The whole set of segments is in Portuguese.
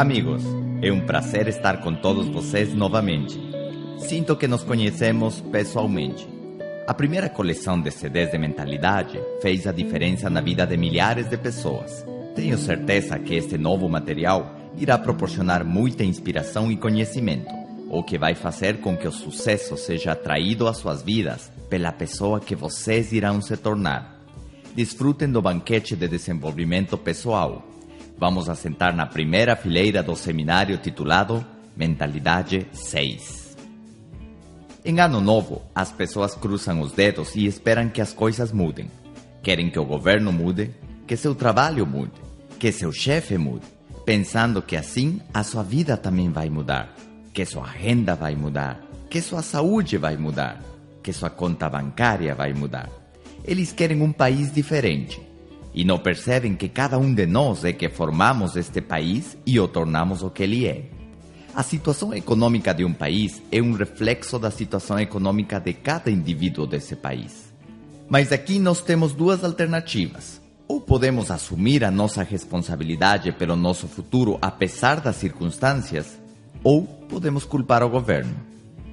Amigos, é um prazer estar com todos vocês novamente. Sinto que nos conhecemos pessoalmente. A primeira coleção de CDs de mentalidade fez a diferença na vida de milhares de pessoas. Tenho certeza que este novo material irá proporcionar muita inspiração e conhecimento, o que vai fazer com que o sucesso seja atraído às suas vidas pela pessoa que vocês irão se tornar. Desfrutem do banquete de desenvolvimento pessoal. Vamos assentar na primeira fileira do seminário titulado Mentalidade 6. Em ano novo, as pessoas cruzam os dedos e esperam que as coisas mudem. Querem que o governo mude, que seu trabalho mude, que seu chefe mude, pensando que assim a sua vida também vai mudar, que sua renda vai mudar, que sua saúde vai mudar, que sua conta bancária vai mudar. Eles querem um país diferente e não percebem que cada um de nós é que formamos este país e o tornamos o que ele é. A situação econômica de um país é um reflexo da situação econômica de cada indivíduo desse país. Mas aqui nós temos duas alternativas. Ou podemos assumir a nossa responsabilidade pelo nosso futuro apesar das circunstâncias, ou podemos culpar o governo.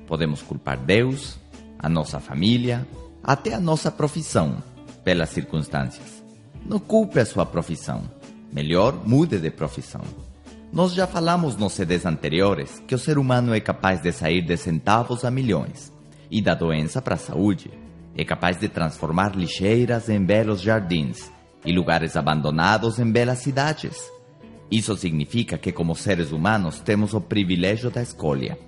Podemos culpar Deus, a nossa família, até a nossa profissão pelas circunstâncias. Não culpe a sua profissão. Melhor, mude de profissão. Nós já falamos nos CDs anteriores que o ser humano é capaz de sair de centavos a milhões e da doença para a saúde. É capaz de transformar lixeiras em belos jardins e lugares abandonados em belas cidades. Isso significa que, como seres humanos, temos o privilégio da escolha.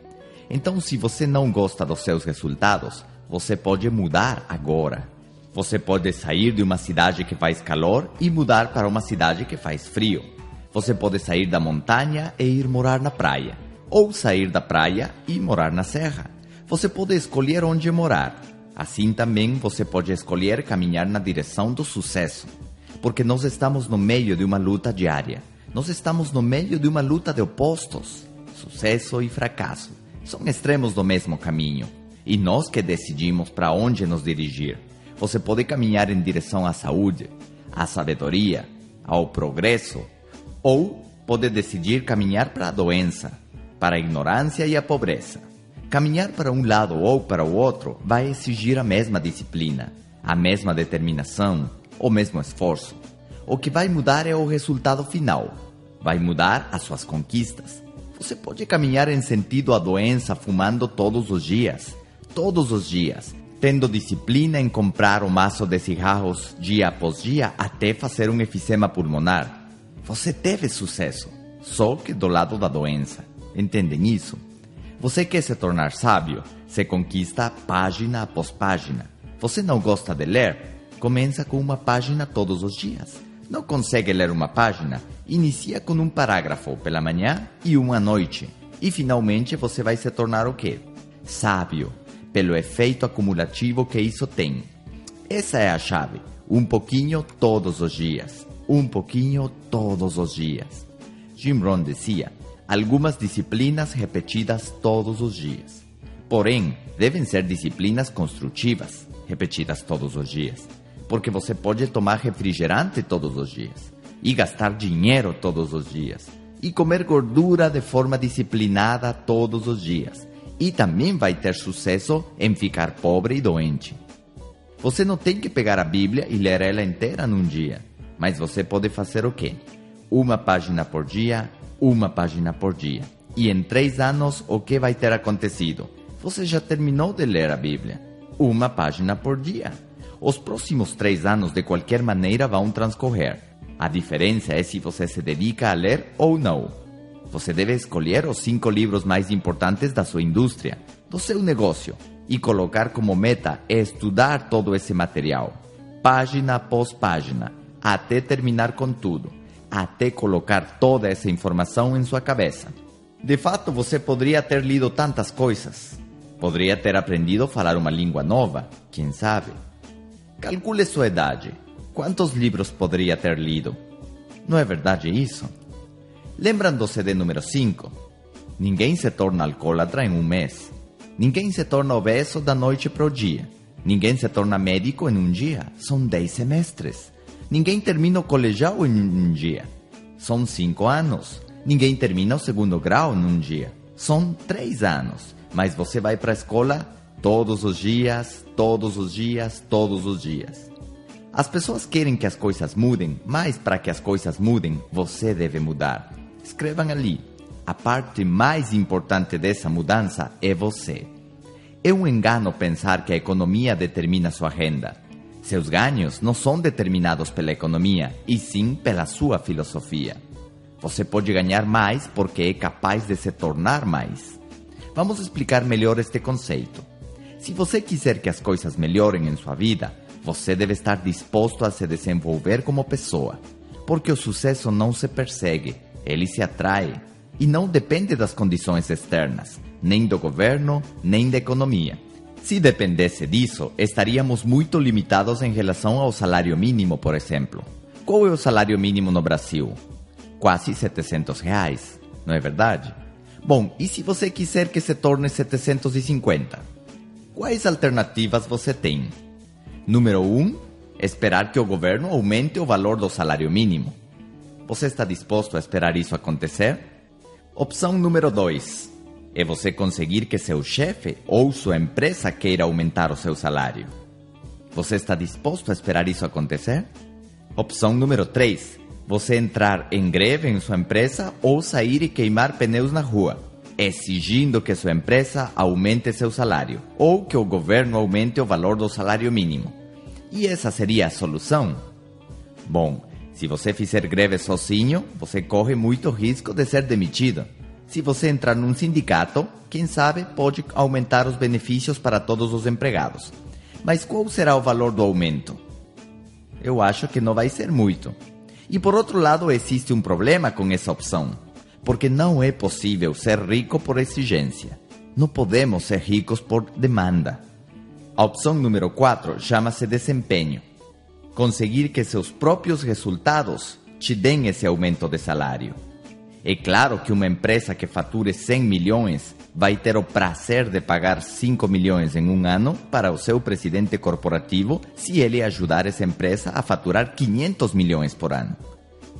Então, se você não gosta dos seus resultados, você pode mudar agora. Você pode sair de uma cidade que faz calor e mudar para uma cidade que faz frio. Você pode sair da montanha e ir morar na praia, ou sair da praia e morar na serra. Você pode escolher onde morar. Assim também você pode escolher caminhar na direção do sucesso, porque nós estamos no meio de uma luta diária. Nós estamos no meio de uma luta de opostos. Sucesso e fracasso são extremos do mesmo caminho, e nós que decidimos para onde nos dirigir. Você pode caminhar em direção à saúde, à sabedoria, ao progresso, ou pode decidir caminhar para a doença, para a ignorância e a pobreza. Caminhar para um lado ou para o outro vai exigir a mesma disciplina, a mesma determinação, o mesmo esforço. O que vai mudar é o resultado final. Vai mudar as suas conquistas. Você pode caminhar em sentido à doença fumando todos os dias, todos os dias, tendo disciplina em comprar um maço de cigarros dia após dia até fazer um efizema pulmonar você teve sucesso, só que do lado da doença. Entendem isso? Você quer se tornar sábio? Se conquista página após página. Você não gosta de ler? Começa com uma página todos os dias. Não consegue ler uma página? Inicia com um parágrafo pela manhã e um à noite. E finalmente você vai se tornar o quê? Sábio, pelo efeito acumulativo que isso tem. Essa é a chave. Um pouquinho todos os dias um pouquinho todos os dias. Jim Rohn dizia: algumas disciplinas repetidas todos os dias. Porém, devem ser disciplinas construtivas, repetidas todos os dias, porque você pode tomar refrigerante todos os dias, e gastar dinheiro todos os dias, e comer gordura de forma disciplinada todos os dias, e também vai ter sucesso em ficar pobre e doente. Você não tem que pegar a Bíblia e ler ela inteira num dia. Mas você pode fazer o quê? Uma página por dia, uma página por dia. E em três anos, o que vai ter acontecido? Você já terminou de ler a Bíblia. Uma página por dia. Os próximos três anos, de qualquer maneira, vão transcorrer. A diferença é se você se dedica a ler ou não. Você deve escolher os cinco livros mais importantes da sua indústria, do seu negócio, e colocar como meta estudar todo esse material, página após página, até terminar com tudo, até colocar toda essa informação em sua cabeça. De fato, você poderia ter lido tantas coisas. Poderia ter aprendido a falar uma língua nova, quem sabe? Calcule sua idade. Quantos livros poderia ter lido? Não é verdade isso? Lembram do CD número 5? Ninguém se torna alcoólatra em um mês. Ninguém se torna obeso da noite para o dia. Ninguém se torna médico em um dia. São 10 semestres. Ninguém termina o colegial em um dia. São cinco anos. Ninguém termina o segundo grau num dia. São três anos, mas você vai para a escola todos os dias, todos os dias, todos os dias. As pessoas querem que as coisas mudem, mas para que as coisas mudem, você deve mudar. Escrevam ali. A parte mais importante dessa mudança é você. É um engano pensar que a economia determina sua renda. Seus ganhos não são determinados pela economia, e sim pela sua filosofia. Você pode ganhar mais porque é capaz de se tornar mais. Vamos explicar melhor este conceito. Se você quiser que as coisas melhorem em sua vida, você deve estar disposto a se desenvolver como pessoa, porque o sucesso não se persegue, ele se atrai e não depende das condições externas, nem do governo, nem da economia. Se dependesse disso, estaríamos muito limitados em relação ao salário mínimo, por exemplo. Qual é o salário mínimo no Brasil? Quase 700 reais, não é verdade? Bom, e se você quiser que se torne 750? Quais alternativas você tem? Número 1. Um, esperar que o governo aumente o valor do salário mínimo. Você está disposto a esperar isso acontecer? Opção número 2. É você conseguir que seu chefe ou sua empresa queira aumentar o seu salário. Você está disposto a esperar isso acontecer? Opção número 3. Você entrar em greve em sua empresa ou sair e queimar pneus na rua, exigindo que sua empresa aumente seu salário ou que o governo aumente o valor do salário mínimo. E essa seria a solução? Bom, se você fizer greve sozinho, você corre muito risco de ser demitido. Se você entrar num sindicato, quem sabe pode aumentar os benefícios para todos os empregados. Mas qual será o valor do aumento? Eu acho que não vai ser muito. E por outro lado, existe um problema com essa opção, porque não é possível ser rico por exigência. Não podemos ser ricos por demanda. A opção número 4 chama-se desempenho. Conseguir que seus próprios resultados te deem esse aumento de salário. É claro que uma empresa que fature 100 milhões vai ter o prazer de pagar 5 milhões em um ano para o seu presidente corporativo se ele ajudar essa empresa a faturar 500 milhões por ano.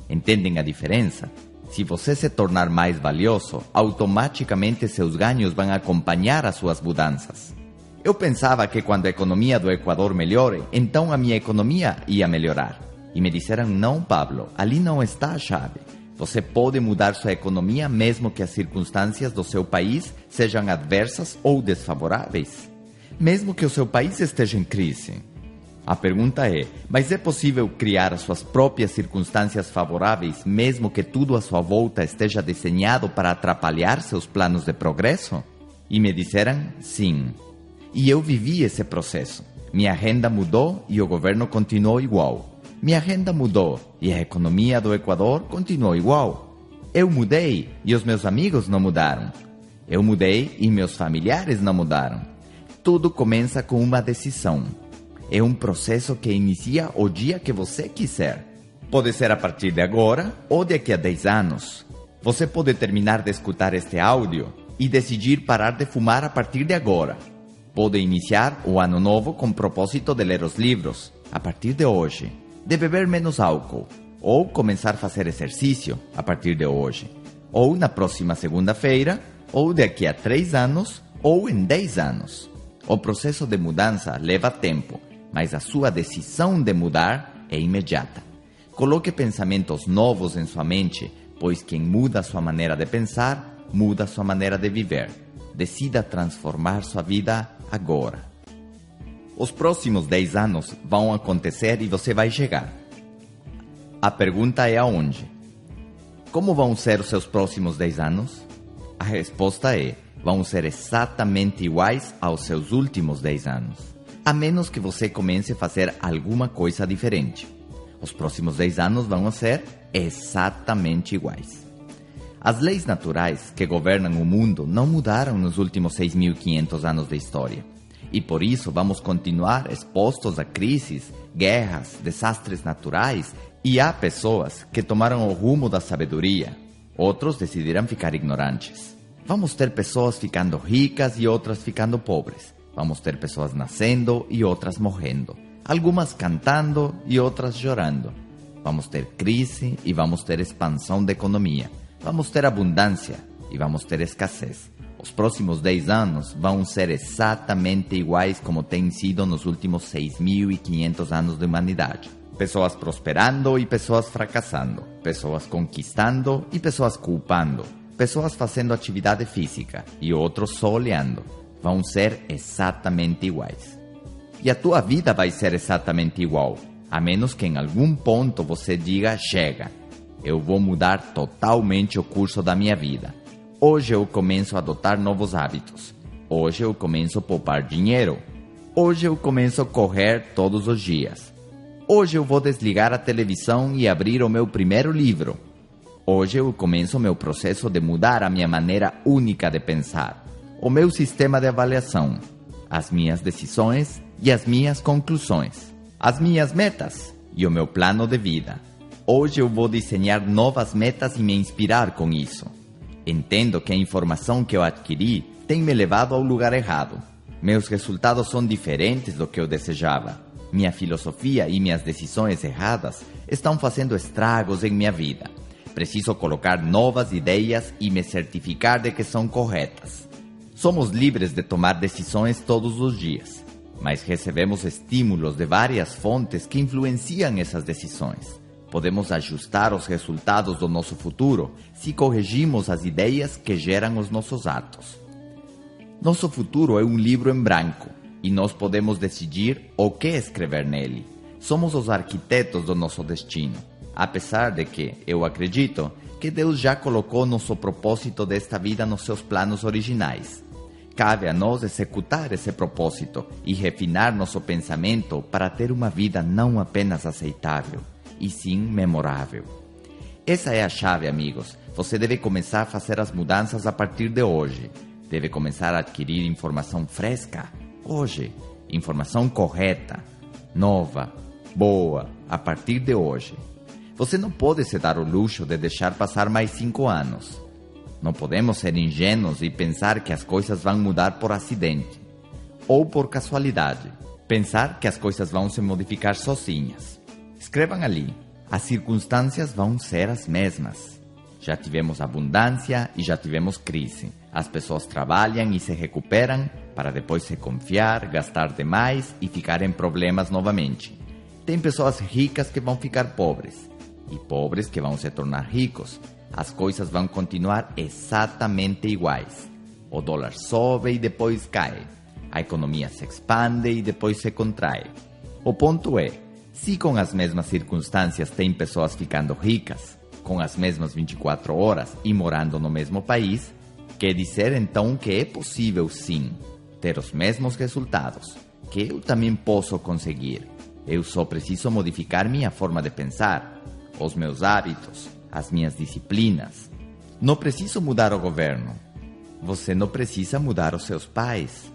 Entendem a diferença? Se você se tornar mais valioso, automaticamente seus ganhos vão acompanhar as suas mudanças. Eu pensava que quando a economia do Equador melhore, então a minha economia ia melhorar. E me disseram: não, Pablo, ali não está a chave. Você pode mudar sua economia mesmo que as circunstâncias do seu país sejam adversas ou desfavoráveis. Mesmo que o seu país esteja em crise. A pergunta é: mas é possível criar as suas próprias circunstâncias favoráveis mesmo que tudo à sua volta esteja desenhado para atrapalhar seus planos de progresso? E me disseram: sim. E eu vivi esse processo. Minha renda mudou e o governo continuou igual. Minha renda mudou e a economia do Equador continuou igual. Eu mudei e os meus amigos não mudaram. Eu mudei e meus familiares não mudaram. Tudo começa com uma decisão. É um processo que inicia o dia que você quiser. Pode ser a partir de agora ou daqui a 10 anos. Você pode terminar de escutar este áudio e decidir parar de fumar a partir de agora Pode iniciar o ano novo com propósito de ler os livros, a partir de hoje, de beber menos álcool, ou começar a fazer exercício, a partir de hoje, ou na próxima segunda-feira, ou daqui a três anos, ou em dez anos. O processo de mudança leva tempo, mas a sua decisão de mudar é imediata. Coloque pensamentos novos em sua mente, pois quem muda sua maneira de pensar, muda sua maneira de viver. Decida transformar sua vida agora. Os próximos 10 anos vão acontecer e você vai chegar. A pergunta é aonde? Como vão ser os seus próximos 10 anos? A resposta é: vão ser exatamente iguais aos seus últimos 10 anos. A menos que você comece a fazer alguma coisa diferente. Os próximos 10 anos vão ser exatamente iguais. As leis naturais que governam o mundo não mudaram nos últimos 6.500 anos da história. E por isso vamos continuar expostos a crises, guerras, desastres naturais e há pessoas que tomaram o rumo da sabedoria. Outros decidiram ficar ignorantes. Vamos ter pessoas ficando ricas e outras ficando pobres. Vamos ter pessoas nascendo e outras morrendo. Algumas cantando e outras chorando. Vamos ter crise e vamos ter expansão da economia Vamos ter abundância e vamos ter escassez. Os próximos 10 anos vão ser exatamente iguais como têm sido nos últimos 6.500 anos de humanidade. Pessoas prosperando e pessoas fracassando, pessoas conquistando e pessoas culpando, pessoas fazendo atividade física e outros só olhando. Vão ser exatamente iguais. E a tua vida vai ser exatamente igual, a menos que em algum ponto você diga: chega, eu vou mudar totalmente o curso da minha vida Hoje eu começo a adotar novos hábitos. Hoje eu começo a poupar dinheiro. Hoje eu começo a correr todos os dias. Hoje eu vou desligar a televisão e abrir o meu primeiro livro. Hoje eu começo meu processo de mudar a minha maneira única de pensar, o meu sistema de avaliação, as minhas decisões e as minhas conclusões, as minhas metas e o meu plano de vida. Hoje eu vou desenhar novas metas e me inspirar com isso. Entendo que a informação que eu adquiri tem me levado ao lugar errado. Meus resultados são diferentes do que eu desejava. Minha filosofia e minhas decisões erradas estão fazendo estragos em minha vida. Preciso colocar novas ideias e me certificar de que são corretas. Somos livres de tomar decisões todos os dias, mas recebemos estímulos de várias fontes que influenciam essas decisões. Podemos ajustar os resultados do nosso futuro se corrigimos as ideias que geram os nossos atos. Nosso futuro é um livro em branco e nós podemos decidir o que escrever nele. Somos os arquitetos do nosso destino. Apesar de que eu acredito que Deus já colocou nosso propósito desta vida nos seus planos originais. Cabe a nós executar esse propósito e refinar nosso pensamento para ter uma vida não apenas aceitável, e sim memorável. Essa é a chave, amigos. Você deve começar a fazer as mudanças a partir de hoje. Deve começar a adquirir informação fresca hoje, informação correta, nova, boa, a partir de hoje. Você não pode se dar o luxo de deixar passar mais cinco anos. Não podemos ser ingênuos e pensar que as coisas vão mudar por acidente ou por casualidade. Pensar que as coisas vão se modificar sozinhas. Escrevam ali: as circunstâncias vão ser as mesmas. Já tivemos abundância e já tivemos crise. As pessoas trabalham e se recuperam para depois se confiar, gastar demais e ficar em problemas novamente. Tem pessoas ricas que vão ficar pobres e pobres que vão se tornar ricos. As coisas vão continuar exatamente iguais. O dólar sobe e depois cai. A economia se expande e depois se contrai. O ponto é, se com as mesmas circunstâncias tem pessoas ficando ricas, com as mesmas 24 horas e morando no mesmo país, quer dizer então que é possível sim ter os mesmos resultados, que eu também posso conseguir. Eu só preciso modificar minha forma de pensar, os meus hábitos, as minhas disciplinas. Não preciso mudar o governo. Você não precisa mudar os seus pais.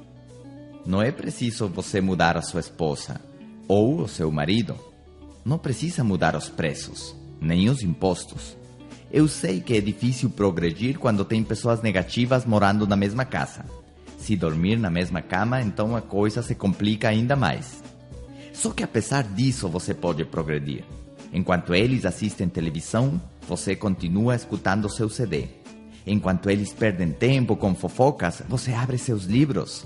Não é preciso você mudar a sua esposa ou o seu marido. Não precisa mudar os preços, nem os impostos. Eu sei que é difícil progredir quando tem pessoas negativas morando na mesma casa. Se dormir na mesma cama, então a coisa se complica ainda mais. Só que apesar disso, você pode progredir. Enquanto eles assistem televisão, você continua escutando seu CD. Enquanto eles perdem tempo com fofocas, você abre seus livros.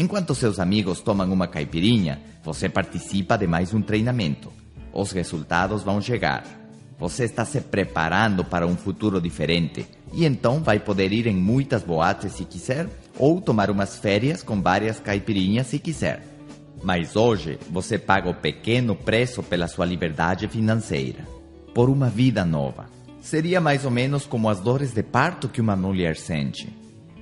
Enquanto seus amigos tomam uma caipirinha, você participa de mais um treinamento. Os resultados vão chegar. Você está se preparando para um futuro diferente e então vai poder ir em muitas boates se quiser ou tomar umas férias com várias caipirinhas se quiser. Mas hoje você paga o pequeno preço pela sua liberdade financeira, por uma vida nova. Seria mais ou menos como as dores de parto que uma mulher sente.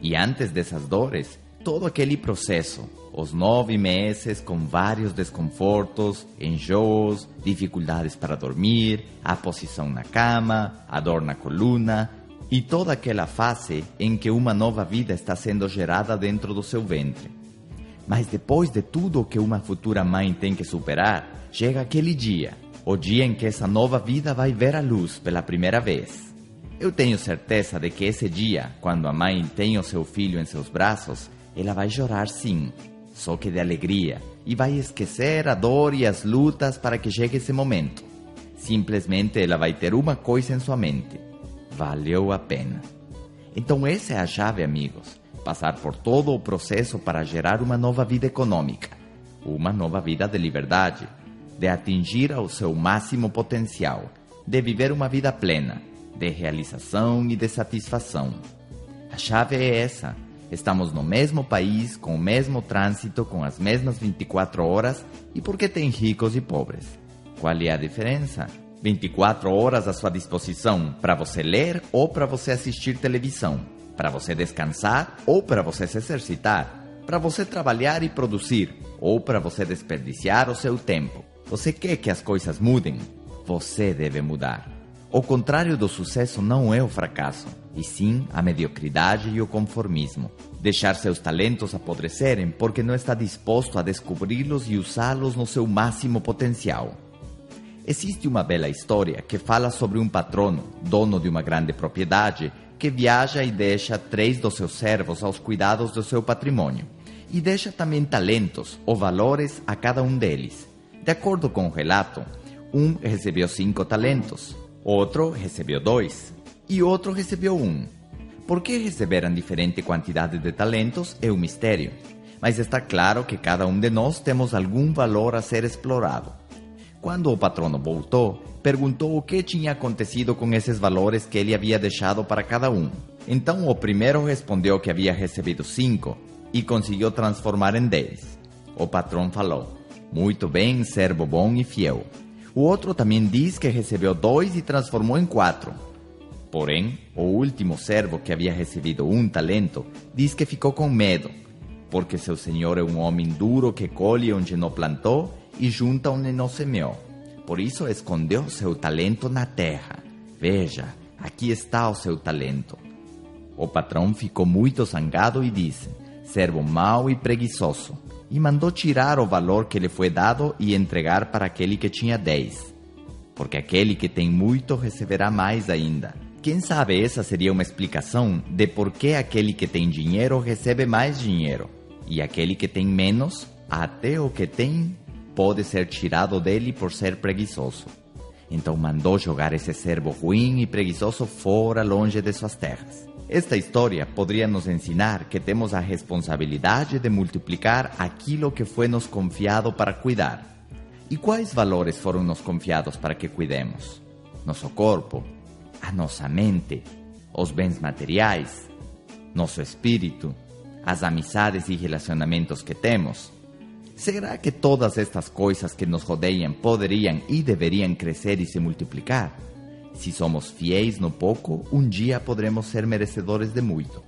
E antes dessas dores, todo aquele processo, os nove meses com vários desconfortos, enjoos, dificuldades para dormir, a posição na cama, a dor na coluna e toda aquela fase em que uma nova vida está sendo gerada dentro do seu ventre. Mas depois de tudo o que uma futura mãe tem que superar, chega aquele dia, o dia em que essa nova vida vai ver a luz pela primeira vez. Eu tenho certeza de que esse dia, quando a mãe tem o seu filho em seus braços, ela vai chorar sim, só que de alegria, e vai esquecer a dor e as lutas para que chegue esse momento. Simplesmente ela vai ter uma coisa em sua mente: valeu a pena. Então, essa é a chave, amigos. Passar por todo o processo para gerar uma nova vida econômica, uma nova vida de liberdade, de atingir ao seu máximo potencial, de viver uma vida plena, de realização e de satisfação. A chave é essa. Estamos no mesmo país, com o mesmo trânsito, com as mesmas 24 horas e porque tem ricos e pobres. Qual é a diferença? 24 horas à sua disposição para você ler ou para você assistir televisão, para você descansar ou para você se exercitar, para você trabalhar e produzir ou para você desperdiciar o seu tempo. Você quer que as coisas mudem? Você deve mudar. O contrário do sucesso não é o fracasso, e sim a mediocridade e o conformismo. Deixar seus talentos apodrecerem porque não está disposto a descobri-los e usá-los no seu máximo potencial. Existe uma bela história que fala sobre um patrono, dono de uma grande propriedade, que viaja e deixa três dos seus servos aos cuidados do seu patrimônio. E deixa também talentos ou valores a cada um deles. De acordo com o relato, um recebeu cinco talentos, outro recebeu dois e outro recebeu um. Por que receberam diferente quantidade de talentos é um mistério, mas está claro que cada um de nós temos algum valor a ser explorado. Quando o patrono voltou, perguntou o que tinha acontecido com esses valores que ele havia deixado para cada um. Então o primeiro respondeu que havia recebido cinco e conseguiu transformar em dez. O patrão falou: Muito bem, servo bom e fiel. O outro também diz que recebeu dois e transformou em quatro. Porém, o último servo que havia recebido um talento diz que ficou com medo, porque seu senhor é um homem duro que colhe onde não plantou e junta onde não semeou. Por isso escondeu seu talento na terra. Veja, aqui está o seu talento. O patrão ficou muito zangado e disse: Servo mau e preguiçoso. E mandou tirar o valor que lhe foi dado e entregar para aquele que tinha dez. Porque aquele que tem muito receberá mais ainda. Quem sabe essa seria uma explicação de por que aquele que tem dinheiro recebe mais dinheiro e aquele que tem menos, até o que tem pode ser tirado dele por ser preguiçoso. Então mandou jogar esse servo ruim e preguiçoso fora longe de suas terras. Esta história poderia nos ensinar que temos a responsabilidade de multiplicar aquilo que foi nos confiado para cuidar. E quais valores foram nos confiados para que cuidemos? Nosso corpo, a nossa mente, os bens materiais, nosso espírito, as amizades e relacionamentos que temos, Será que todas estas coisas que nos rodeiam poderiam e deveriam crescer e se multiplicar? Se somos fiéis no pouco, um dia poderemos ser merecedores de muito.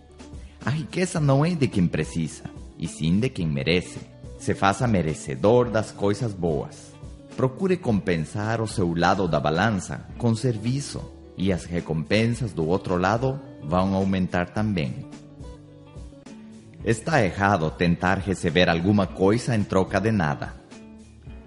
A riqueza não é de quem precisa, e sim de quem merece. Se faça merecedor das coisas boas. Procure compensar o seu lado da balança com serviço, e as recompensas do outro lado vão aumentar também. Está errado tentar receber alguma coisa em troca de nada.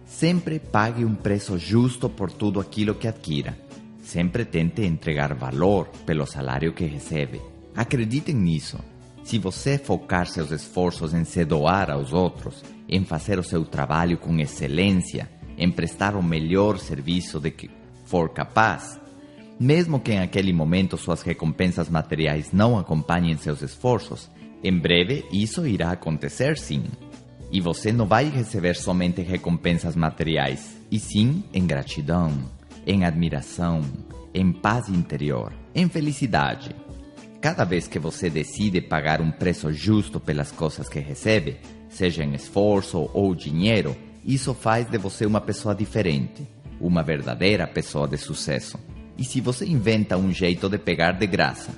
Sempre pague um preço justo por tudo aquilo que adquira. Sempre tente entregar valor pelo salário que recebe. Acreditem nisso. Se você focar seus esforços em se doar aos outros, em fazer o seu trabalho com excelência, em prestar o melhor serviço de que for capaz, mesmo que em aquele momento suas recompensas materiais não acompanhem seus esforços, em breve, isso irá acontecer sim. E você não vai receber somente recompensas materiais, e sim em gratidão, em admiração, em paz interior, em felicidade. Cada vez que você decide pagar um preço justo pelas coisas que recebe, seja em esforço ou dinheiro, isso faz de você uma pessoa diferente, uma verdadeira pessoa de sucesso. E se você inventa um jeito de pegar de graça?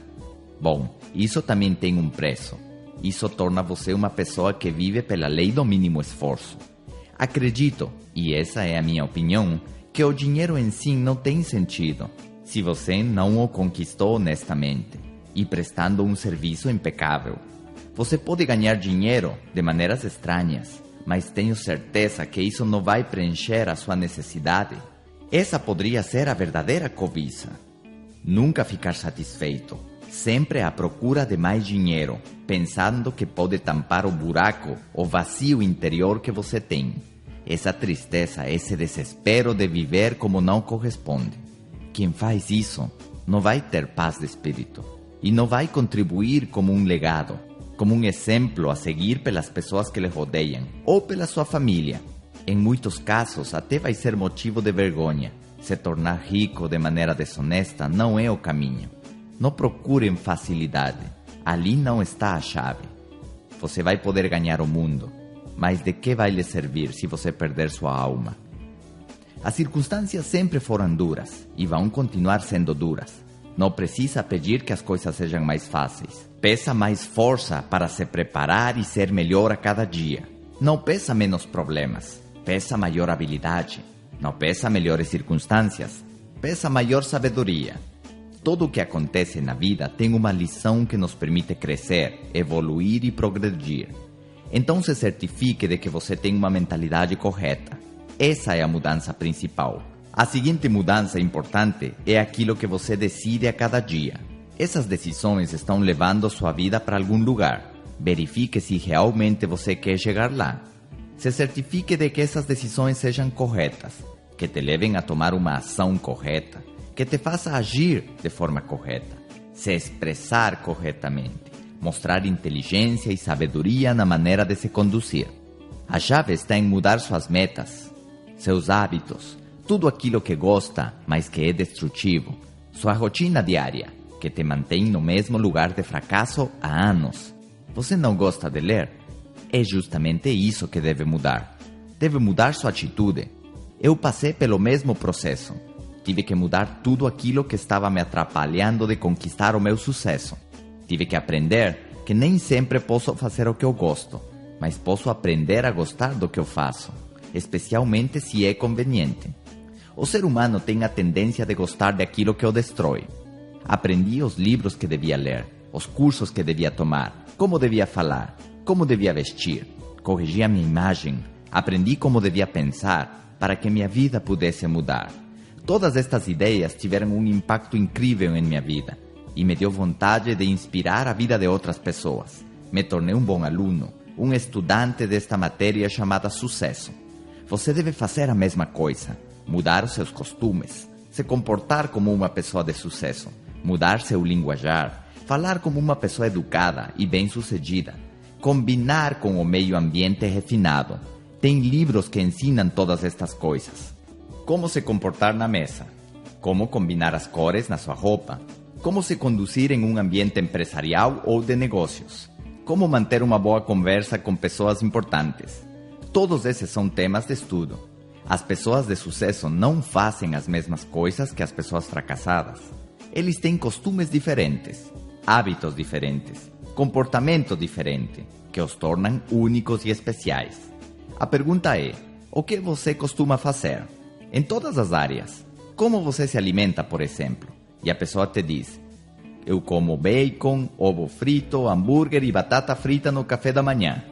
Bom, isso também tem um preço. Isso torna você uma pessoa que vive pela lei do mínimo esforço. Acredito, e essa é a minha opinião, que o dinheiro em si não tem sentido se você não o conquistou honestamente e prestando um serviço impecável. Você pode ganhar dinheiro de maneiras estranhas, mas tenho certeza que isso não vai preencher a sua necessidade. Essa poderia ser a verdadeira cobiça. Nunca ficar satisfeito sempre à procura de mais dinheiro, pensando que pode tampar o buraco, o vazio interior que você tem. Essa tristeza, esse desespero de viver como não corresponde. Quem faz isso não vai ter paz de espírito e não vai contribuir como um legado, como um exemplo a seguir pelas pessoas que lhe rodeiam ou pela sua família. Em muitos casos, até vai ser motivo de vergonha. Se tornar rico de maneira desonesta não é o caminho. Não procurem facilidade. Ali não está a chave. Você vai poder ganhar o mundo, mas de que vai lhe servir se você perder sua alma? As circunstâncias sempre foram duras e vão continuar sendo duras. Não precisa pedir que as coisas sejam mais fáceis. Peça mais força para se preparar e ser melhor a cada dia. Não peça menos problemas. Peça maior habilidade. Não peça melhores circunstâncias. Peça maior sabedoria. Todo o que acontece na vida tem uma lição que nos permite crescer, evoluir e progredir. Então se certifique de que você tem uma mentalidade correta essa é a mudança principal. A seguinte mudança importante é aquilo que você decide a cada dia. Essas decisões estão levando sua vida para algum lugar. Verifique se realmente você quer chegar lá. Se certifique de que essas decisões sejam corretas, que te levem a tomar uma ação correta, que te faça agir de forma correta, se expressar corretamente, mostrar inteligência e sabedoria na maneira de se conduzir. A chave está em mudar suas metas, seus hábitos, tudo aquilo que gosta, mas que é destrutivo, sua rotina diária, que te mantém no mesmo lugar de fracasso há anos. Você não gosta de ler? É justamente isso que deve mudar. Deve mudar sua atitude. Eu passei pelo mesmo processo. Tive que mudar tudo aquilo que estava me atrapalhando de conquistar o meu sucesso. Tive que aprender que nem sempre posso fazer o que eu gosto, mas posso aprender a gostar do que eu faço especialmente se é conveniente. O ser humano tem a tendência de gostar daquilo que o destrói. Aprendi os livros que devia ler, os cursos que devia tomar, como devia falar, como devia vestir. Corrigi a minha imagem, aprendi como devia pensar para que minha vida pudesse mudar. Todas estas ideias tiveram um impacto incrível em minha vida e me deu vontade de inspirar a vida de outras pessoas. Me tornei um bom aluno, um estudante desta matéria chamada sucesso. Você deve fazer a mesma coisa, mudar os seus costumes, se comportar como uma pessoa de sucesso, mudar seu linguajar, falar como uma pessoa educada e bem-sucedida, combinar com o meio ambiente refinado. Tem livros que ensinam todas estas coisas. Como se comportar na mesa, como combinar as cores na sua roupa, como se conduzir em um ambiente empresarial ou de negócios, como manter uma boa conversa com pessoas importantes Todos esses são temas de estudo. As pessoas de sucesso não fazem as mesmas coisas que as pessoas fracassadas. Eles têm costumes diferentes, hábitos diferentes, comportamento diferente, que os tornam únicos e especiais. A pergunta é: o que você costuma fazer? Em todas as áreas. Como você se alimenta, por exemplo? E a pessoa te diz: eu como bacon, ovo frito, hambúrguer e batata frita no café da manhã.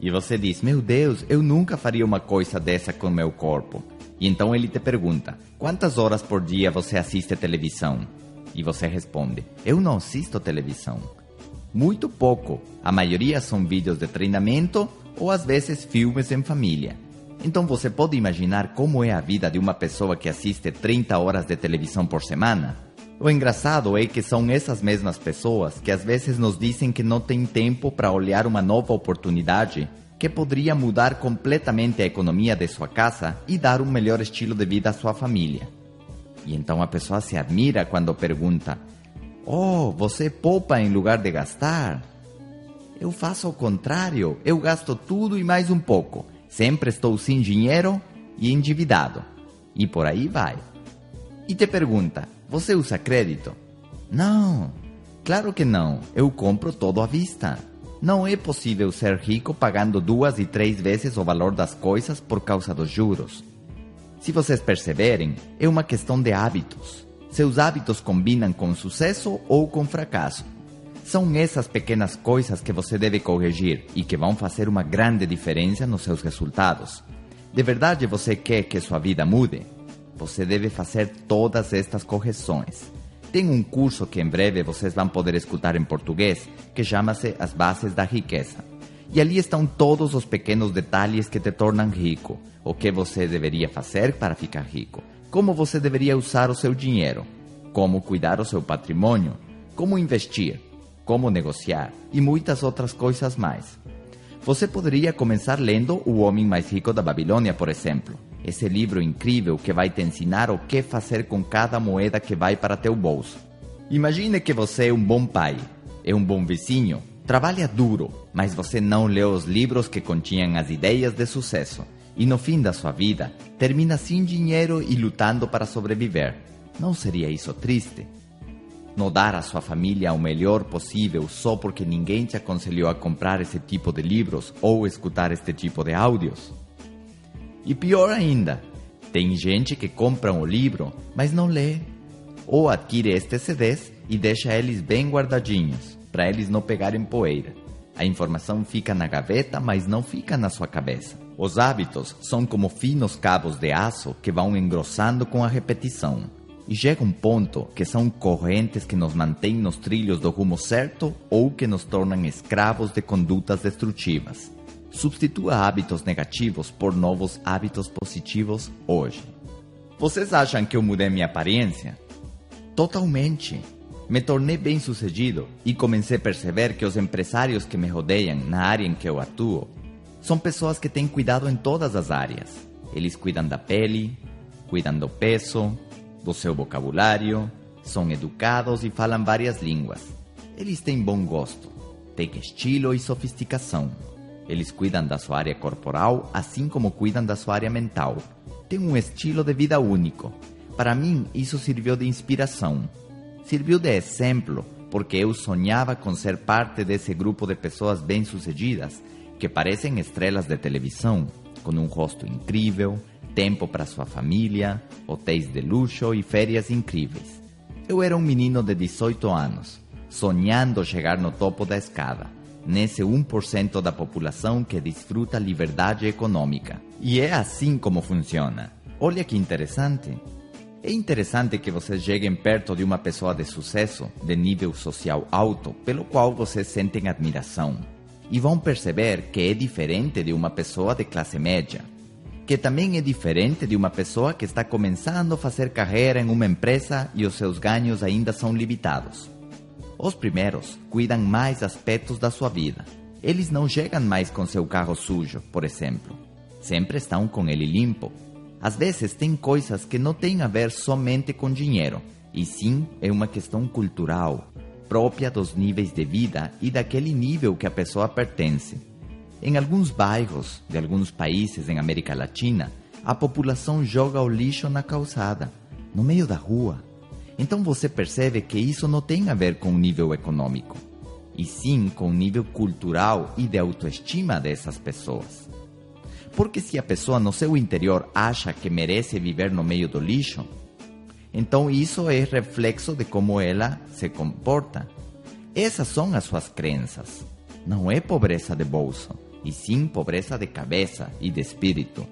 E você diz: Meu Deus, eu nunca faria uma coisa dessa com meu corpo. E então ele te pergunta: Quantas horas por dia você assiste televisão? E você responde: Eu não assisto televisão. Muito pouco. A maioria são vídeos de treinamento ou às vezes filmes em família. Então você pode imaginar como é a vida de uma pessoa que assiste 30 horas de televisão por semana? O engraçado é que são essas mesmas pessoas que às vezes nos dizem que não têm tempo para olhar uma nova oportunidade que poderia mudar completamente a economia de sua casa e dar um melhor estilo de vida à sua família. E então a pessoa se admira quando pergunta: Oh, você poupa em lugar de gastar? Eu faço o contrário, eu gasto tudo e mais um pouco. Sempre estou sem dinheiro e endividado. E por aí vai. E te pergunta: você usa crédito? Não, claro que não. Eu compro todo à vista. Não é possível ser rico pagando duas e três vezes o valor das coisas por causa dos juros. Se vocês perceberem, é uma questão de hábitos. Seus hábitos combinam com sucesso ou com fracasso. São essas pequenas coisas que você deve corrigir e que vão fazer uma grande diferença nos seus resultados. De verdade você quer que sua vida mude? você deve fazer todas estas correções. Tem um curso que em breve vocês vão poder escutar em português, que chama-se As Bases da Riqueza. E ali estão todos os pequenos detalhes que te tornam rico. O que você deveria fazer para ficar rico. Como você deveria usar o seu dinheiro. como cuidar o seu patrimônio, como investir, como negociar e muitas outras coisas mais. Você poderia começar lendo O Homem Mais Rico da Babilônia, por exemplo. Esse livro incrível que vai te ensinar o que fazer com cada moeda que vai para teu bolso. Imagine que você é um bom pai, é um bom vizinho, trabalha duro, mas você não leu os livros que continham as ideias de sucesso. E no fim da sua vida, termina sem dinheiro e lutando para sobreviver. Não seria isso triste? Não dar à sua família o melhor possível só porque ninguém te aconselhou a comprar esse tipo de livros ou escutar este tipo de áudios? E pior ainda, tem gente que compra um livro, mas não lê. Ou adquire estes CDs e deixa eles bem guardadinhos, para eles não pegarem poeira. A informação fica na gaveta, mas não fica na sua cabeça. Os hábitos são como finos cabos de aço que vão engrossando com a repetição. E chega um ponto que são correntes que nos mantêm nos trilhos do rumo certo ou que nos tornam escravos de condutas destrutivas. Substitua hábitos negativos por novos hábitos positivos hoje. Vocês acham que eu mudei minha aparência? Totalmente. Me tornei bem sucedido e comecei a perceber que os empresários que me rodeiam na área em que eu atuo são pessoas que têm cuidado em todas as áreas. Eles cuidam da pele, cuidam do peso, do seu vocabulário, são educados e falam várias línguas. Eles têm bom gosto, têm estilo e sofisticação. Eles cuidam da sua área corporal, assim como cuidam da sua área mental. Têm um estilo de vida único. Para mim, isso serviu de inspiração. Serviu de exemplo, porque eu sonhava com ser parte desse grupo de pessoas bem-sucedidas que parecem estrelas de televisão, com um rosto incrível, tempo para sua família, hotéis de luxo e férias incríveis. Eu era um menino de 18 anos, sonhando chegar no topo da escada nesse 1% da população que desfruta liberdade econômica. E é assim como funciona. Olha que interessante. É interessante que vocês cheguem perto de uma pessoa de sucesso, de nível social alto, pelo qual vocês sentem admiração. E vão perceber que é diferente de uma pessoa de classe média, que também é diferente de uma pessoa que está começando a fazer carreira em uma empresa e os seus ganhos ainda são limitados. Os primeiros cuidam mais aspectos da sua vida. Eles não chegam mais com seu carro sujo, por exemplo. Sempre estão com ele limpo. Às vezes tem coisas que não têm a ver somente com dinheiro, e sim é uma questão cultural, própria dos níveis de vida e daquele nível que a pessoa pertence. Em alguns bairros de alguns países em América Latina, a população joga o lixo na calçada, no meio da rua. Então você percebe que isso não tem a ver com o nível econômico, e sim com o nível cultural e de autoestima dessas pessoas. Porque se a pessoa no seu interior acha que merece viver no meio do lixo, então isso é reflexo de como ela se comporta. Essas são as suas crenças. Não é pobreza de bolso, e sim pobreza de cabeça e de espírito.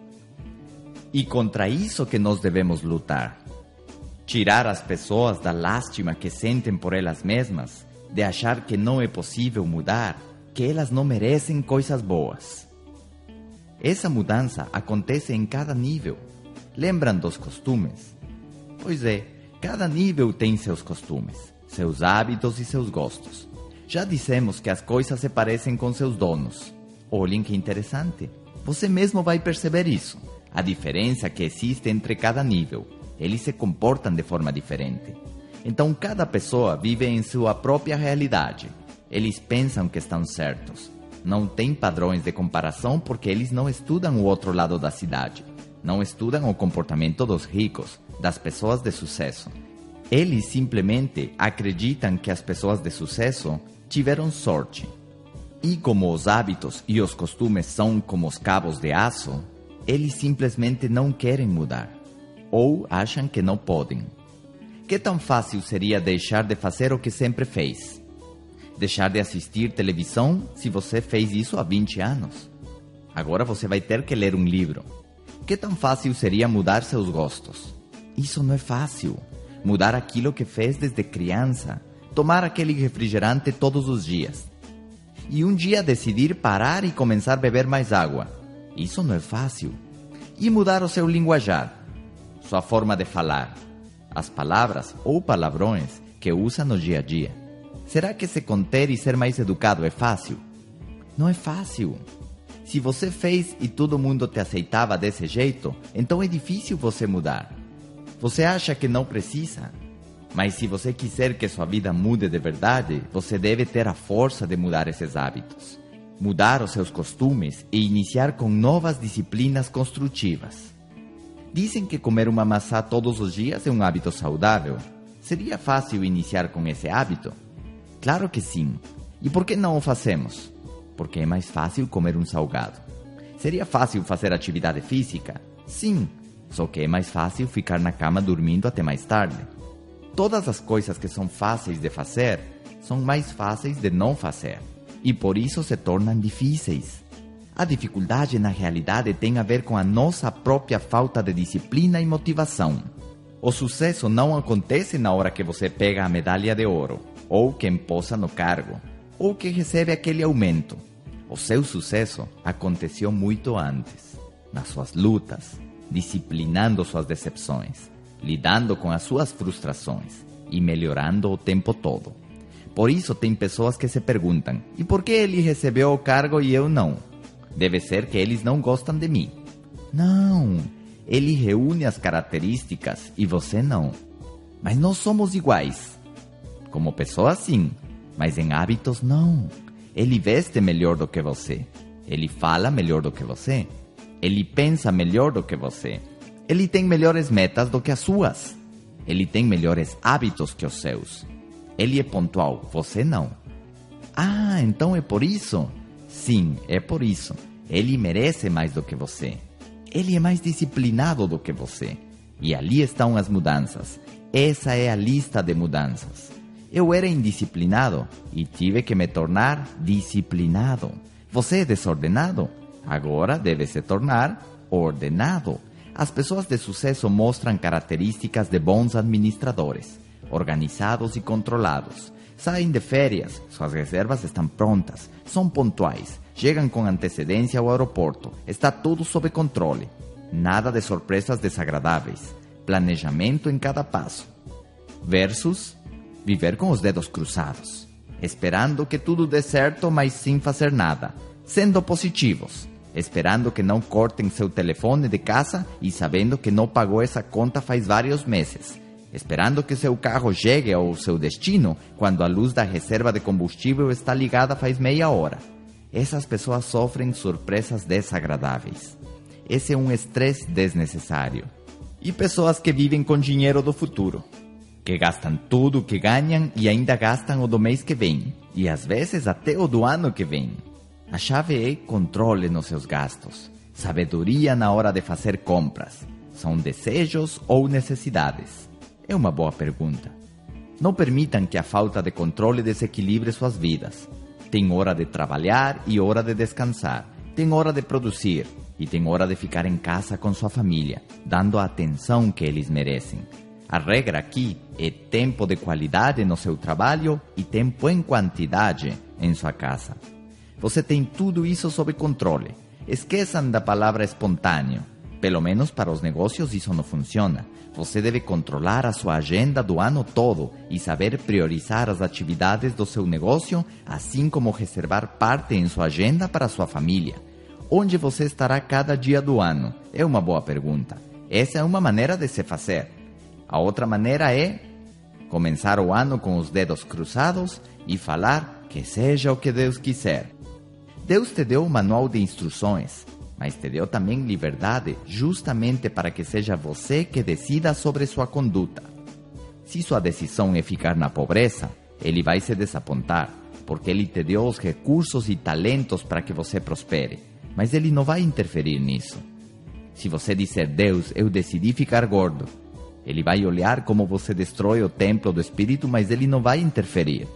E contra isso que nós devemos lutar tirar as pessoas da lástima que sentem por elas mesmas, de achar que não é possível mudar, que elas não merecem coisas boas. Essa mudança acontece em cada nível. Lembram dos costumes? Pois é, cada nível tem seus costumes, seus hábitos e seus gostos. Já dissemos que as coisas se parecem com seus donos. Olhem que interessante. Você mesmo vai perceber isso. A diferença que existe entre cada nível eles se comportam de forma diferente. Então, cada pessoa vive em sua própria realidade. Eles pensam que estão certos. Não têm padrões de comparação porque eles não estudam o outro lado da cidade. Não estudam o comportamento dos ricos, das pessoas de sucesso. Eles simplesmente acreditam que as pessoas de sucesso tiveram sorte. E como os hábitos e os costumes são como os cabos de aço, eles simplesmente não querem mudar ou acham que não podem. Que tão fácil seria deixar de fazer o que sempre fez? Deixar de assistir televisão se você fez isso há 20 anos? Agora você vai ter que ler um livro. Que tão fácil seria mudar seus gostos? Isso não é fácil. Mudar aquilo que fez desde criança, tomar aquele refrigerante todos os dias. E um dia decidir parar e começar a beber mais água. Isso não é fácil. E mudar o seu linguajar, sua forma de falar. as palavras ou palavrões que usa no dia a dia. Será que se conter e ser mais educado é fácil? Não é fácil. Se você fez e todo mundo te aceitava desse jeito, então é difícil você mudar. Você acha que não precisa? Mas se você quiser que sua vida mude de verdade, você deve ter a força de mudar esses hábitos, mudar os seus costumes e iniciar com novas disciplinas construtivas. Dizem que comer uma maçã todos os dias é um hábito saudável. Seria fácil iniciar com esse hábito? Claro que sim. E por que não o fazemos? Porque é mais fácil comer um salgado. Seria fácil fazer atividade física? Sim, só que é mais fácil ficar na cama dormindo até mais tarde. Todas as coisas que são fáceis de fazer são mais fáceis de não fazer e por isso se tornam difíceis. A dificuldade na realidade tem a ver com a nossa própria falta de disciplina e motivação. O sucesso não acontece na hora que você pega a medalha de ouro, ou que emposa no cargo, ou que recebe aquele aumento. O seu sucesso aconteceu muito antes, nas suas lutas, disciplinando suas decepções, lidando com as suas frustrações e melhorando o tempo todo. Por isso tem pessoas que se perguntam: e por que ele recebeu o cargo e eu não? Deve ser que eles não gostam de mim. Não, ele reúne as características e você não. Mas nós somos iguais. Como pessoa, sim, mas em hábitos, não. Ele veste melhor do que você. Ele fala melhor do que você. Ele pensa melhor do que você. Ele tem melhores metas do que as suas. Ele tem melhores hábitos que os seus. Ele é pontual, você não. Ah, então é por isso? Sim, é por isso. Ele merece mais do que você. Ele é mais disciplinado do que você. E ali estão as mudanças. Essa é a lista de mudanças. Eu era indisciplinado e tive que me tornar disciplinado. Você é desordenado? Agora deve se tornar ordenado. As pessoas de sucesso mostram características de bons administradores, organizados e controlados. Saem de férias, suas reservas estão prontas, são pontuais, chegam com antecedência ao aeroporto, está tudo sob controle. Nada de surpresas desagradáveis. Planejamento em cada passo. Versus viver com os dedos cruzados, esperando que tudo dê certo, mas sem fazer nada, sendo positivos, esperando que não cortem seu telefone de casa e sabendo que não pagou essa conta faz vários meses, esperando que seu carro chegue ao seu destino quando a luz da reserva de combustível está ligada faz meia hora. Essas pessoas sofrem surpresas desagradáveis. Esse é um estresse desnecessário. E pessoas que vivem com dinheiro do futuro, que gastam tudo o que ganham e ainda gastam o do mês que vem, e às vezes até o do ano que vem. A chave é controle nos seus gastos, sabedoria na hora de fazer compras. São desejos ou necessidades? É uma boa pergunta. Não permitam que a falta de controle desequilibre suas vidas. Tem hora de trabalhar e hora de descansar. Tem hora de produzir e tem hora de ficar em casa com sua família, dando a atenção que eles merecem. A regra aqui é tempo de qualidade no seu trabalho e tempo em quantidade em sua casa. Você tem tudo isso sob controle. Esqueçam da palavra espontâneo. Pelo menos para os negócios isso não funciona. Você deve controlar a sua agenda do ano todo e saber priorizar as atividades do seu negócio, assim como reservar parte em sua agenda para sua família. Onde você estará cada dia do ano? É uma boa pergunta. Essa é uma maneira de se fazer. A outra maneira é começar o ano com os dedos cruzados e falar que seja o que Deus quiser. Deus te deu um manual de instruções, mas te deu também liberdade justamente para que seja você que decida sobre sua conduta. Se sua decisão é ficar na pobreza, ele vai se desapontar, porque ele te deu os recursos e talentos para que você prospere, mas ele não vai interferir nisso. Se você disser, Deus, eu decidi ficar gordo, ele vai olhar como você destrói o templo do espírito, mas ele não vai interferir.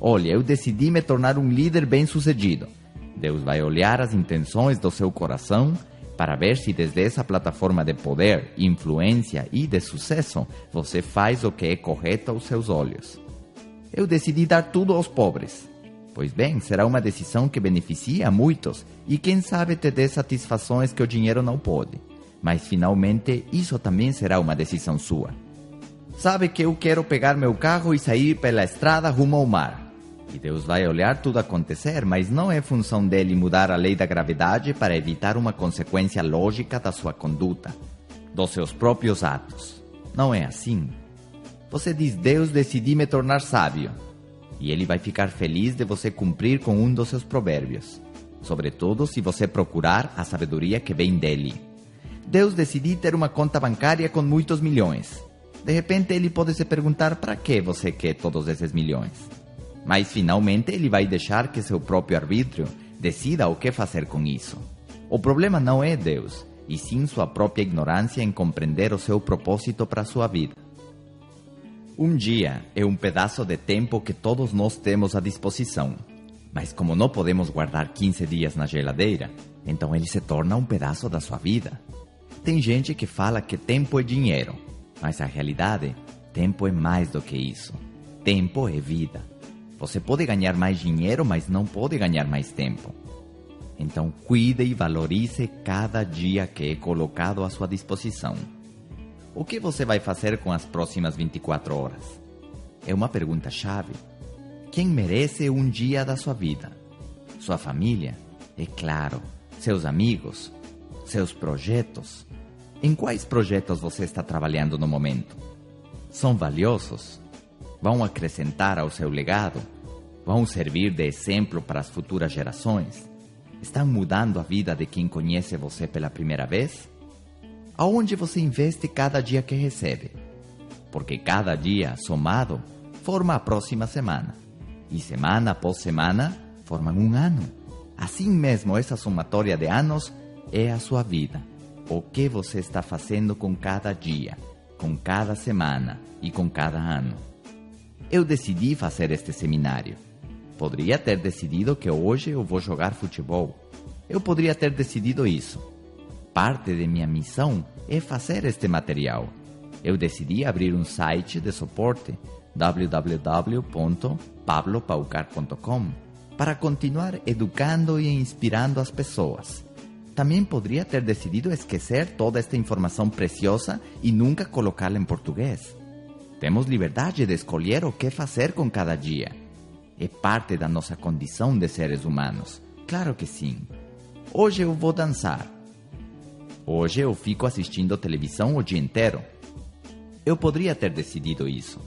Olha, eu decidi me tornar um líder bem-sucedido. Deus vai olhar as intenções do seu coração para ver se desde essa plataforma de poder, influência e de sucesso você faz o que é correto aos seus olhos. Eu decidi dar tudo aos pobres. Pois bem, será uma decisão que beneficia a muitos e quem sabe te dê satisfações que o dinheiro não pode. Mas finalmente isso também será uma decisão sua. Sabe que eu quero pegar meu carro e sair pela estrada rumo ao mar. E Deus vai olhar tudo acontecer, mas não é função dele mudar a lei da gravidade para evitar uma consequência lógica da sua conduta, dos seus próprios atos. Não é assim. Você diz: Deus, decidi me tornar sábio. E ele vai ficar feliz de você cumprir com um dos seus provérbios, sobretudo se você procurar a sabedoria que vem dele. Deus decidi ter uma conta bancária com muitos milhões. De repente ele pode se perguntar para que você quer todos esses milhões. Mas finalmente ele vai deixar que seu próprio arbítrio decida o que fazer com isso. O problema não é Deus, e sim sua própria ignorância em compreender o seu propósito para sua vida. Um dia é um pedaço de tempo que todos nós temos à disposição. Mas como não podemos guardar 15 dias na geladeira, então ele se torna um pedaço da sua vida. Tem gente que fala que tempo é dinheiro, mas a realidade, tempo é mais do que isso. Tempo é vida. Você pode ganhar mais dinheiro, mas não pode ganhar mais tempo. Então, cuide e valorize cada dia que é colocado à sua disposição. O que você vai fazer com as próximas 24 horas? É uma pergunta-chave. Quem merece um dia da sua vida? Sua família? É claro. Seus amigos? Seus projetos? Em quais projetos você está trabalhando no momento? São valiosos? Vão acrescentar ao seu legado? Vão servir de exemplo para as futuras gerações? Estão mudando a vida de quem conhece você pela primeira vez? Aonde você investe cada dia que recebe? Porque cada dia somado forma a próxima semana. E semana após semana formam um ano. Assim mesmo, essa somatória de anos é a sua vida. O que você está fazendo com cada dia, com cada semana e com cada ano eu decidi fazer este seminário. Poderia ter decidido que hoje eu vou jogar futebol. Eu poderia ter decidido isso. Parte de minha missão é fazer este material. Eu decidi abrir um site de suporte www.pablopaucar.com para continuar educando e inspirando as pessoas. Também poderia ter decidido esquecer toda esta informação preciosa e nunca colocá-la em português. Temos liberdade de escolher o que fazer com cada dia. É parte da nossa condição de seres humanos. Claro que sim. Hoje eu vou dançar. Hoje eu fico assistindo televisão o dia inteiro. Eu poderia ter decidido isso.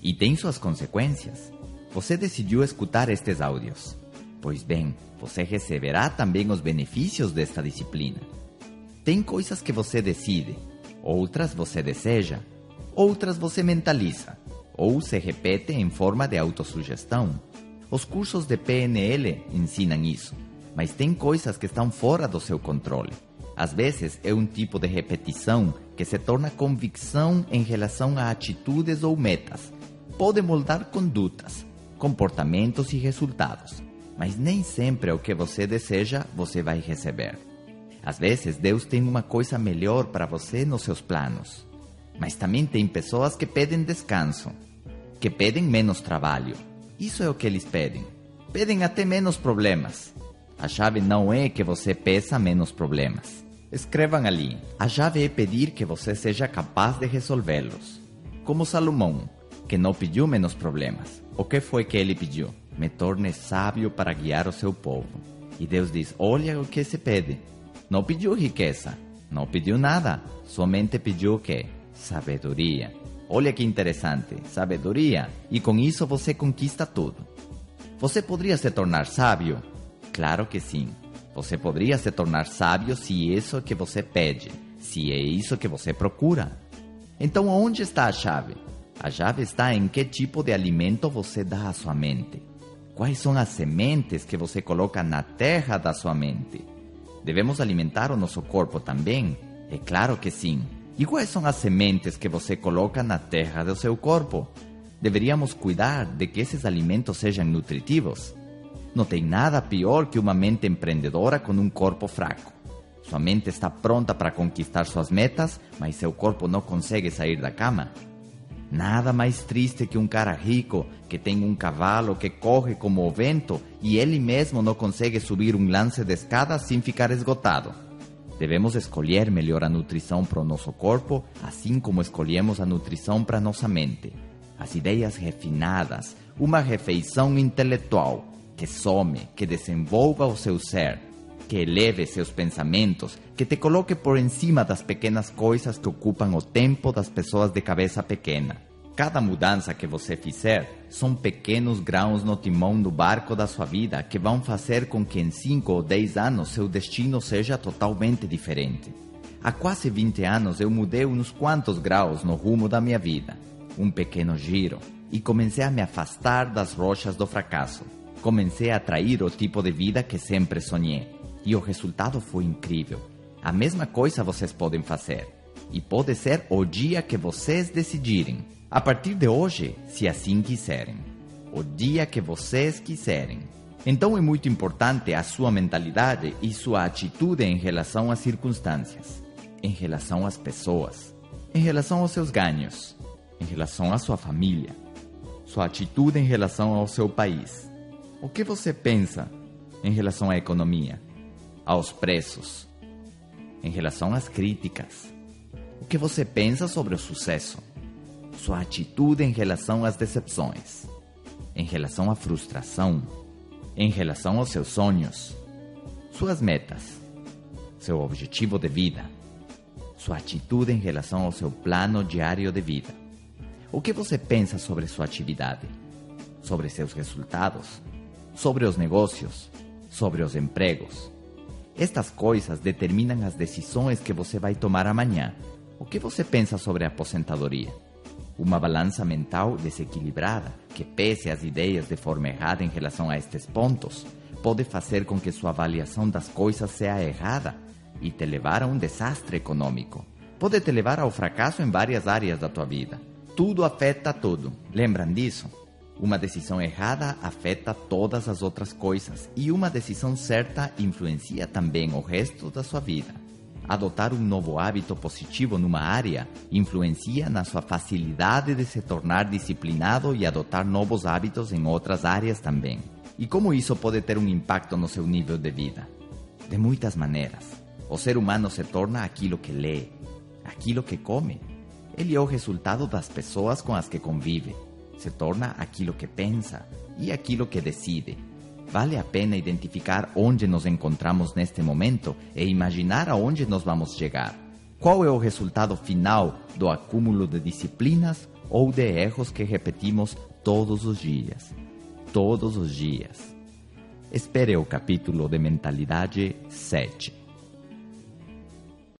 E tem suas consequências. Você decidiu escutar estes áudios. Pois bem, você receberá também os benefícios desta disciplina. Tem coisas que você decide, outras você deseja outras você mentaliza ou se repete em forma de autossugestão. Os cursos de PNL ensinam isso, mas tem coisas que estão fora do seu controle. Às vezes é um tipo de repetição que se torna convicção em relação a atitudes ou metas. Pode moldar condutas, comportamentos e resultados, mas nem sempre o que você deseja você vai receber. Às vezes Deus tem uma coisa melhor para você nos seus planos. Mas também tem pessoas que pedem descanso, que pedem menos trabalho. Isso é o que eles pedem. Pedem até menos problemas. A chave não é que você peça menos problemas. Escrevam ali. A chave é pedir que você seja capaz de resolvê-los. Como Salomão, que não pediu menos problemas. O que foi que ele pediu? Me torne sábio para guiar o seu povo. E Deus diz: Olha o que se pede. Não pediu riqueza, não pediu nada, somente pediu o quê? Sabedoria. Olha que interessante, sabedoria, e com isso você conquista tudo. Você poderia se tornar sábio? Claro que sim. Você poderia se tornar sábio se isso que você pede, se é isso que você procura. Então, onde está a chave? A chave está em que tipo de alimento você dá à sua mente. Quais são as sementes que você coloca na terra da sua mente? Devemos alimentar o nosso corpo também? É claro que sim. E quais são as sementes que você coloca na terra do seu corpo? Deveríamos cuidar de que esses alimentos sejam nutritivos. Não tem nada pior que uma mente empreendedora com um corpo fraco. Sua mente está pronta para conquistar suas metas, mas seu corpo não consegue sair da cama. Nada mais triste que um cara rico que tem um cavalo que corre como o vento e ele mesmo não consegue subir um lance de escada sem ficar esgotado. Devemos escolher melhor a nutrição para o nosso corpo, assim como escolhemos a nutrição para nossa mente. As ideias refinadas, uma refeição intelectual que some, que desenvolva o seu ser, que eleve seus pensamentos, que te coloque por encima das pequenas coisas que ocupam o tempo das pessoas de cabeça pequena. Cada mudança que você fizer são pequenos grãos no timão do barco da sua vida que vão fazer com que em 5 ou 10 anos seu destino seja totalmente diferente. Há quase 20 anos eu mudei uns quantos graus no rumo da minha vida, um pequeno giro, e comecei a me afastar das rochas do fracasso. Comecei a atrair o tipo de vida que sempre sonhei, e o resultado foi incrível. A mesma coisa vocês podem fazer, e pode ser o dia que vocês decidirem. A partir de hoje, se assim quiserem. O dia que vocês quiserem. Então é muito importante a sua mentalidade e sua atitude em relação às circunstâncias, em relação às pessoas, em relação aos seus ganhos, em relação à sua família, sua atitude em relação ao seu país. O que você pensa em relação à economia, aos preços, em relação às críticas? O que você pensa sobre o sucesso? Sua atitude em relação às decepções, em relação à frustração, em relação aos seus sonhos, suas metas, seu objetivo de vida, sua atitude em relação ao seu plano diário de vida. O que você pensa sobre sua atividade, sobre seus resultados, sobre os negócios, sobre os empregos? Estas coisas determinam as decisões que você vai tomar amanhã. O que você pensa sobre a aposentadoria? Uma balança mental desequilibrada, que pese as ideias de forma errada em relação a estes pontos, pode fazer com que sua avaliação das coisas seja errada e te levar a um desastre econômico. Pode te levar ao fracasso em várias áreas da tua vida. Tudo afeta tudo. Lembram disso? Uma decisão errada afeta todas as outras coisas e uma decisão certa influencia também o resto da sua vida. Adotar um novo hábito positivo numa área influencia na sua facilidade de se tornar disciplinado e adotar novos hábitos em outras áreas também. E como isso pode ter um impacto no seu nível de vida? De muitas maneiras. O ser humano se torna aquilo que lê, aquilo que come. Ele é o resultado das pessoas com as que convive. Se torna aquilo que pensa e aquilo que decide. Vale a pena identificar onde nos encontramos neste momento e imaginar aonde nós vamos chegar. Qual é o resultado final do acúmulo de disciplinas ou de erros que repetimos todos os dias? Todos os dias. Espere o capítulo de mentalidade 7.